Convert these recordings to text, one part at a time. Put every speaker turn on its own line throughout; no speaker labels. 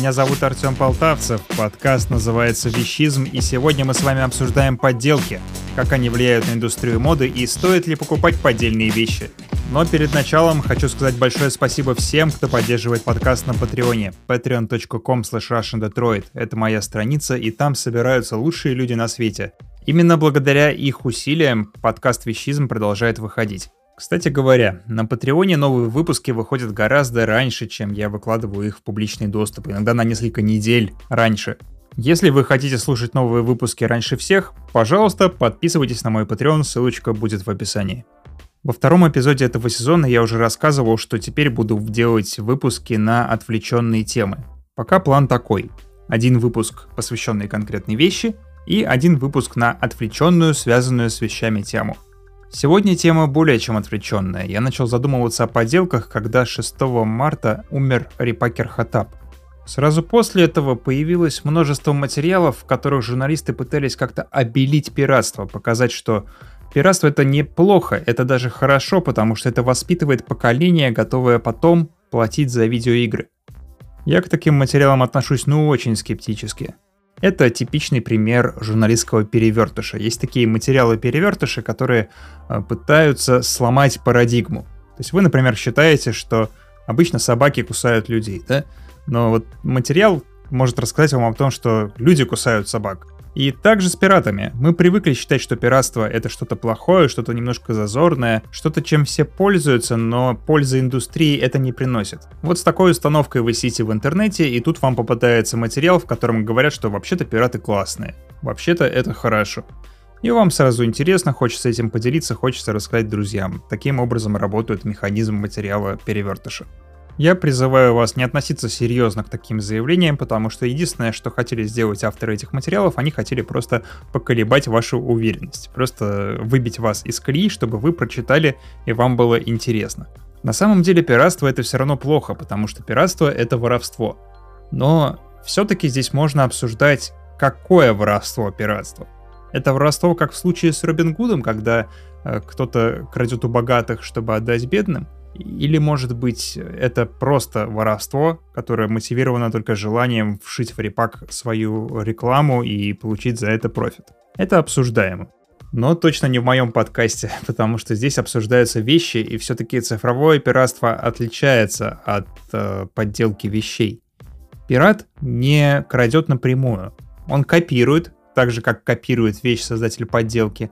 Меня зовут Артем Полтавцев, подкаст называется «Вещизм», и сегодня мы с вами обсуждаем подделки, как они влияют на индустрию моды и стоит ли покупать поддельные вещи. Но перед началом хочу сказать большое спасибо всем, кто поддерживает подкаст на Патреоне. patreon.com russiandetroit — это моя страница, и там собираются лучшие люди на свете. Именно благодаря их усилиям подкаст «Вещизм» продолжает выходить. Кстати говоря, на Патреоне новые выпуски выходят гораздо раньше, чем я выкладываю их в публичный доступ, иногда на несколько недель раньше. Если вы хотите слушать новые выпуски раньше всех, пожалуйста, подписывайтесь на мой Patreon, ссылочка будет в описании. Во втором эпизоде этого сезона я уже рассказывал, что теперь буду делать выпуски на отвлеченные темы. Пока план такой. Один выпуск, посвященный конкретной вещи, и один выпуск на отвлеченную, связанную с вещами тему – Сегодня тема более чем отвлеченная. Я начал задумываться о подделках, когда 6 марта умер Рипакер Хатаб. Сразу после этого появилось множество материалов, в которых журналисты пытались как-то обелить пиратство, показать, что пиратство это неплохо, это даже хорошо, потому что это воспитывает поколение, готовое потом платить за видеоигры. Я к таким материалам отношусь ну очень скептически. Это типичный пример журналистского перевертыша. Есть такие материалы-перевертыши, которые э, пытаются сломать парадигму. То есть вы, например, считаете, что обычно собаки кусают людей, да? Но вот материал может рассказать вам о том, что люди кусают собак. И также с пиратами. Мы привыкли считать, что пиратство это что-то плохое, что-то немножко зазорное, что-то, чем все пользуются, но пользы индустрии это не приносит. Вот с такой установкой вы сидите в интернете, и тут вам попадается материал, в котором говорят, что вообще-то пираты классные. Вообще-то это хорошо. И вам сразу интересно, хочется этим поделиться, хочется рассказать друзьям. Таким образом работает механизм материала перевертыша. Я призываю вас не относиться серьезно к таким заявлениям, потому что единственное, что хотели сделать авторы этих материалов, они хотели просто поколебать вашу уверенность, просто выбить вас из колеи, чтобы вы прочитали и вам было интересно. На самом деле пиратство это все равно плохо, потому что пиратство это воровство. Но все-таки здесь можно обсуждать, какое воровство пиратство. Это воровство, как в случае с Робин Гудом, когда э, кто-то крадет у богатых, чтобы отдать бедным – или, может быть, это просто воровство, которое мотивировано только желанием вшить в репак свою рекламу и получить за это профит. Это обсуждаемо. Но точно не в моем подкасте, потому что здесь обсуждаются вещи, и все-таки цифровое пиратство отличается от э, подделки вещей. Пират не крадет напрямую. Он копирует, так же как копирует вещь создатель подделки,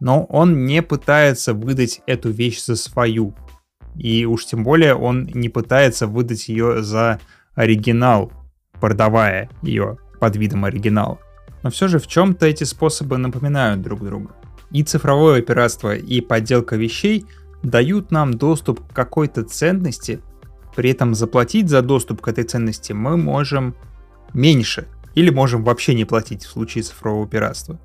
но он не пытается выдать эту вещь за свою. И уж тем более он не пытается выдать ее за оригинал, продавая ее под видом оригинала. Но все же в чем-то эти способы напоминают друг друга. И цифровое пиратство, и подделка вещей дают нам доступ к какой-то ценности, при этом заплатить за доступ к этой ценности мы можем меньше, или можем вообще не платить в случае цифрового пиратства.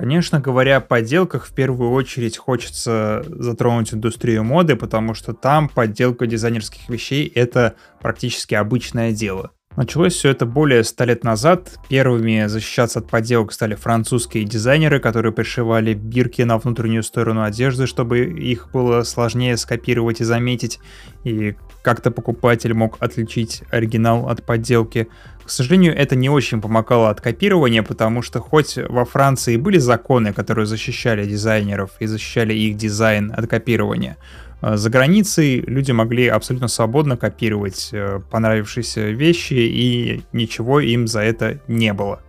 Конечно, говоря о подделках, в первую очередь хочется затронуть индустрию моды, потому что там подделка дизайнерских вещей — это практически обычное дело. Началось все это более ста лет назад. Первыми защищаться от подделок стали французские дизайнеры, которые пришивали бирки на внутреннюю сторону одежды, чтобы их было сложнее скопировать и заметить, и как-то покупатель мог отличить оригинал от подделки. К сожалению, это не очень помогало от копирования, потому что хоть во Франции были законы, которые защищали дизайнеров и защищали их дизайн от копирования, Э, за границей люди могли абсолютно свободно копировать э, понравившиеся вещи, и ничего им за это не было.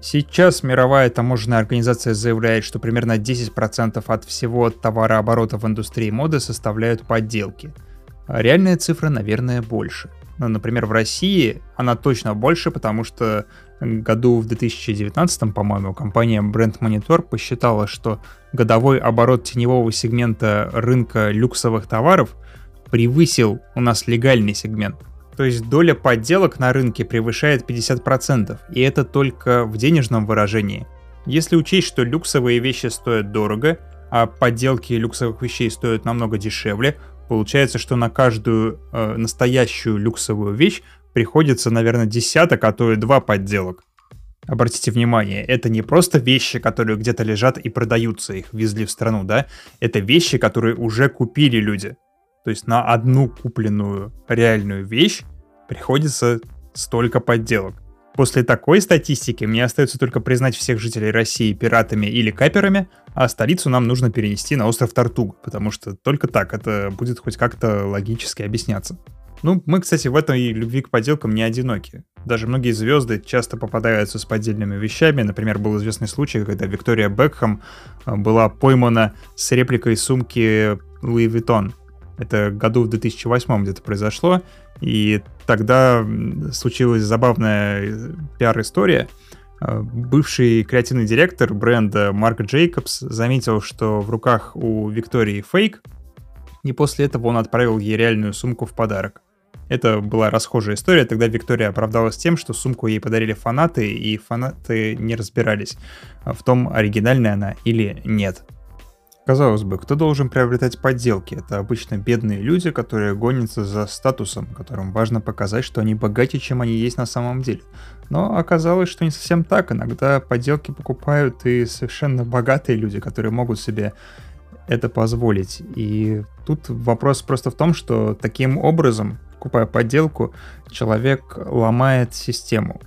Сейчас мировая таможенная организация заявляет, что примерно 10% от всего товарооборота в индустрии моды составляют подделки. А реальная цифра, наверное, больше – ну, например, в России она точно больше, потому что году в 2019, по-моему, компания Brand Monitor посчитала, что годовой оборот теневого сегмента рынка люксовых товаров превысил у нас легальный сегмент. То есть доля подделок на рынке превышает 50%, и это только в денежном выражении. Если учесть, что люксовые вещи стоят дорого, а подделки люксовых вещей стоят намного дешевле, Получается, что на каждую э, настоящую люксовую вещь приходится, наверное, десяток, а то и два подделок. Обратите внимание, это не просто вещи, которые где-то лежат и продаются, их везли в страну, да? Это вещи, которые уже купили люди. То есть на одну купленную реальную вещь приходится столько подделок. После такой статистики мне остается только признать всех жителей России пиратами или каперами, а столицу нам нужно перенести на остров Тартуг, потому что только так это будет хоть как-то логически объясняться. Ну, мы, кстати, в этой любви к подделкам не одиноки. Даже многие звезды часто попадаются с поддельными вещами. Например, был известный случай, когда Виктория Бекхэм э, была поймана с репликой сумки Louis Vuitton. Это году в 2008 где-то произошло. И тогда случилась забавная э, пиар-история. Э, бывший креативный директор бренда Марк Джейкобс заметил, что в руках у Виктории фейк, и после этого он отправил ей реальную сумку в подарок. Это была расхожая история, тогда Виктория оправдалась тем, что сумку ей подарили фанаты, и фанаты не разбирались в том, оригинальная она или нет. Казалось бы, кто должен приобретать подделки? Это обычно бедные люди, которые гонятся за статусом, которым важно показать, что они богаче, чем они есть на самом деле. Но оказалось, что не совсем так. Иногда подделки покупают и совершенно богатые люди, которые могут себе это позволить. И тут вопрос просто в том, что таким образом, покупая подделку, человек ломает систему.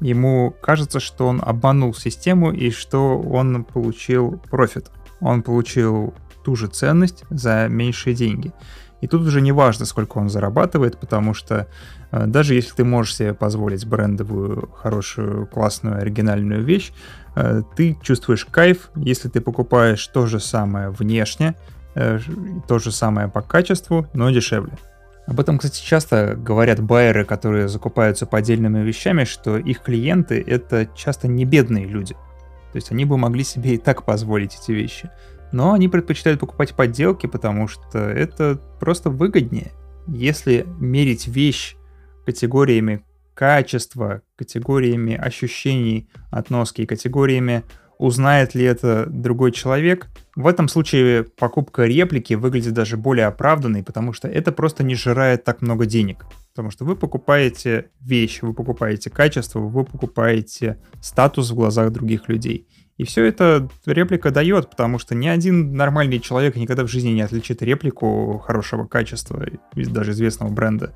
Ему кажется, что он обманул систему и что он получил профит он получил ту же ценность за меньшие деньги. И тут уже не важно, сколько он зарабатывает, потому что э, даже если ты можешь себе позволить брендовую, хорошую, классную, оригинальную вещь, э, ты чувствуешь кайф, если ты покупаешь то же самое внешне, э, то же самое по качеству, но дешевле. Об этом, кстати, часто говорят байеры, которые закупаются по отдельными вещами, что их клиенты — это часто не бедные люди — то есть они бы могли себе и так позволить эти вещи. Но они предпочитают покупать подделки, потому что это просто выгоднее. Если мерить вещь категориями качества, категориями ощущений от носки, категориями узнает ли это другой человек, в этом случае покупка реплики выглядит даже более оправданной, потому что это просто не жирает так много денег. Потому что вы покупаете вещь, вы покупаете качество, вы покупаете статус в глазах других людей. И все это реплика дает, потому что ни один нормальный человек никогда в жизни не отличит реплику хорошего качества, даже известного бренда,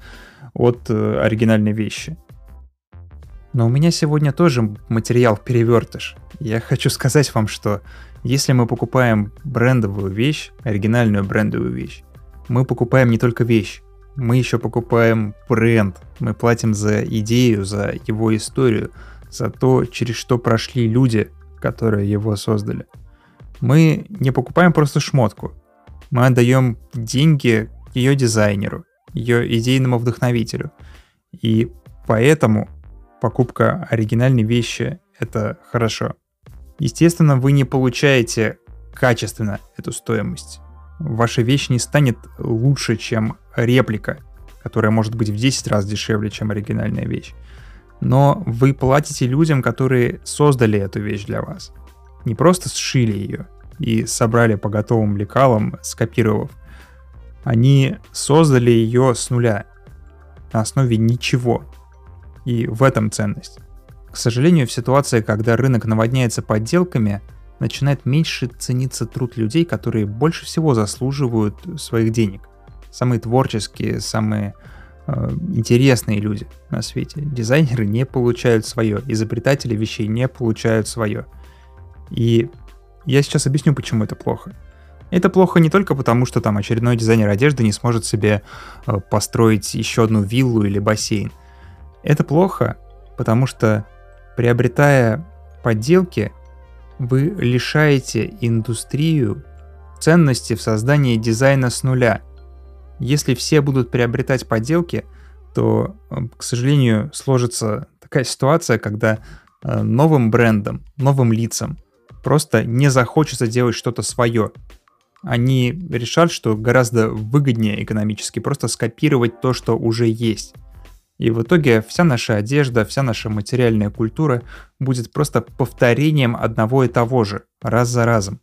от э, оригинальной вещи. Но у меня сегодня тоже материал перевертыш. Я хочу сказать вам, что если мы покупаем брендовую вещь, оригинальную брендовую вещь, мы покупаем не только вещь, мы еще покупаем бренд, мы платим за идею, за его историю, за то, через что прошли люди, которые его создали. Мы не покупаем просто шмотку, мы отдаем деньги ее дизайнеру, ее идейному вдохновителю. И поэтому покупка оригинальной вещи — это хорошо. Естественно, вы не получаете качественно эту стоимость ваша вещь не станет лучше, чем реплика, которая может быть в 10 раз дешевле, чем оригинальная вещь. Но вы платите людям, которые создали эту вещь для вас. Не просто сшили ее и собрали по готовым лекалам, скопировав. Они создали ее с нуля, на основе ничего. И в этом ценность. К сожалению, в ситуации, когда рынок наводняется подделками – начинает меньше цениться труд людей, которые больше всего заслуживают своих денег. Самые творческие, самые э, интересные люди на свете. Дизайнеры не получают свое, изобретатели вещей не получают свое. И я сейчас объясню, почему это плохо. Это плохо не только потому, что там очередной дизайнер одежды не сможет себе э, построить еще одну виллу или бассейн. Это плохо, потому что приобретая подделки, вы лишаете индустрию ценности в создании дизайна с нуля. Если все будут приобретать подделки, то, э, к сожалению, сложится такая ситуация, когда э, новым брендам, новым лицам просто не захочется делать что-то свое. Они решат, что гораздо выгоднее экономически просто скопировать то, что уже есть. И в итоге вся наша одежда, вся наша материальная культура будет просто повторением одного и того же, раз за разом.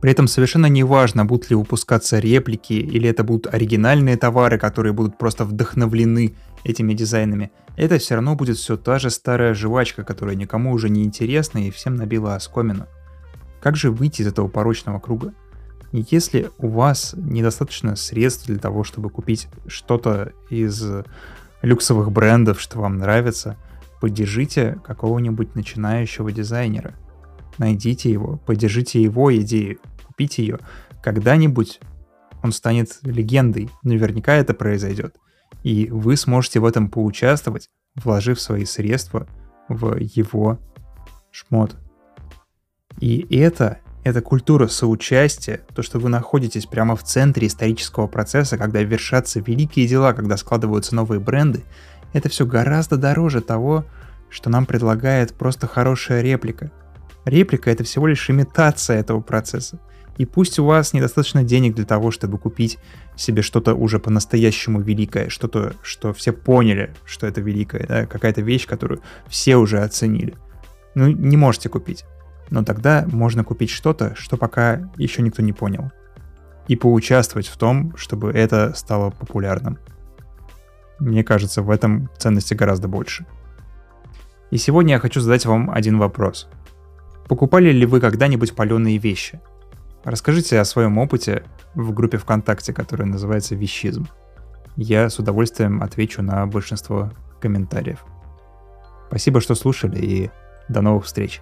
При этом совершенно не важно, будут ли выпускаться реплики или это будут оригинальные товары, которые будут просто вдохновлены этими дизайнами. Это все равно будет все та же старая жвачка, которая никому уже не интересна и всем набила оскомину. Как же выйти из этого порочного круга? Если у вас недостаточно средств для того, чтобы купить что-то из люксовых брендов, что вам нравится, поддержите какого-нибудь начинающего дизайнера. Найдите его, поддержите его идею, купите ее. Когда-нибудь он станет легендой, наверняка это произойдет. И вы сможете в этом поучаствовать, вложив свои средства в его шмот. И это, это культура соучастия, то, что вы находитесь прямо в центре исторического процесса, когда вершатся великие дела, когда складываются новые бренды, это все гораздо дороже того, что нам предлагает просто хорошая реплика. Реплика — это всего лишь имитация этого процесса. И пусть у вас недостаточно денег для того, чтобы купить себе что-то уже по-настоящему великое, что-то, что все поняли, что это великое, да, какая-то вещь, которую все уже оценили. Ну, не можете купить. Но тогда можно купить что-то, что пока еще никто не понял. И поучаствовать в том, чтобы это стало популярным. Мне кажется, в этом ценности гораздо больше. И сегодня я хочу задать вам один вопрос. Покупали ли вы когда-нибудь паленые вещи? Расскажите о своем опыте в группе ВКонтакте, которая называется «Вещизм». Я с удовольствием отвечу на большинство комментариев. Спасибо, что слушали, и до новых встреч.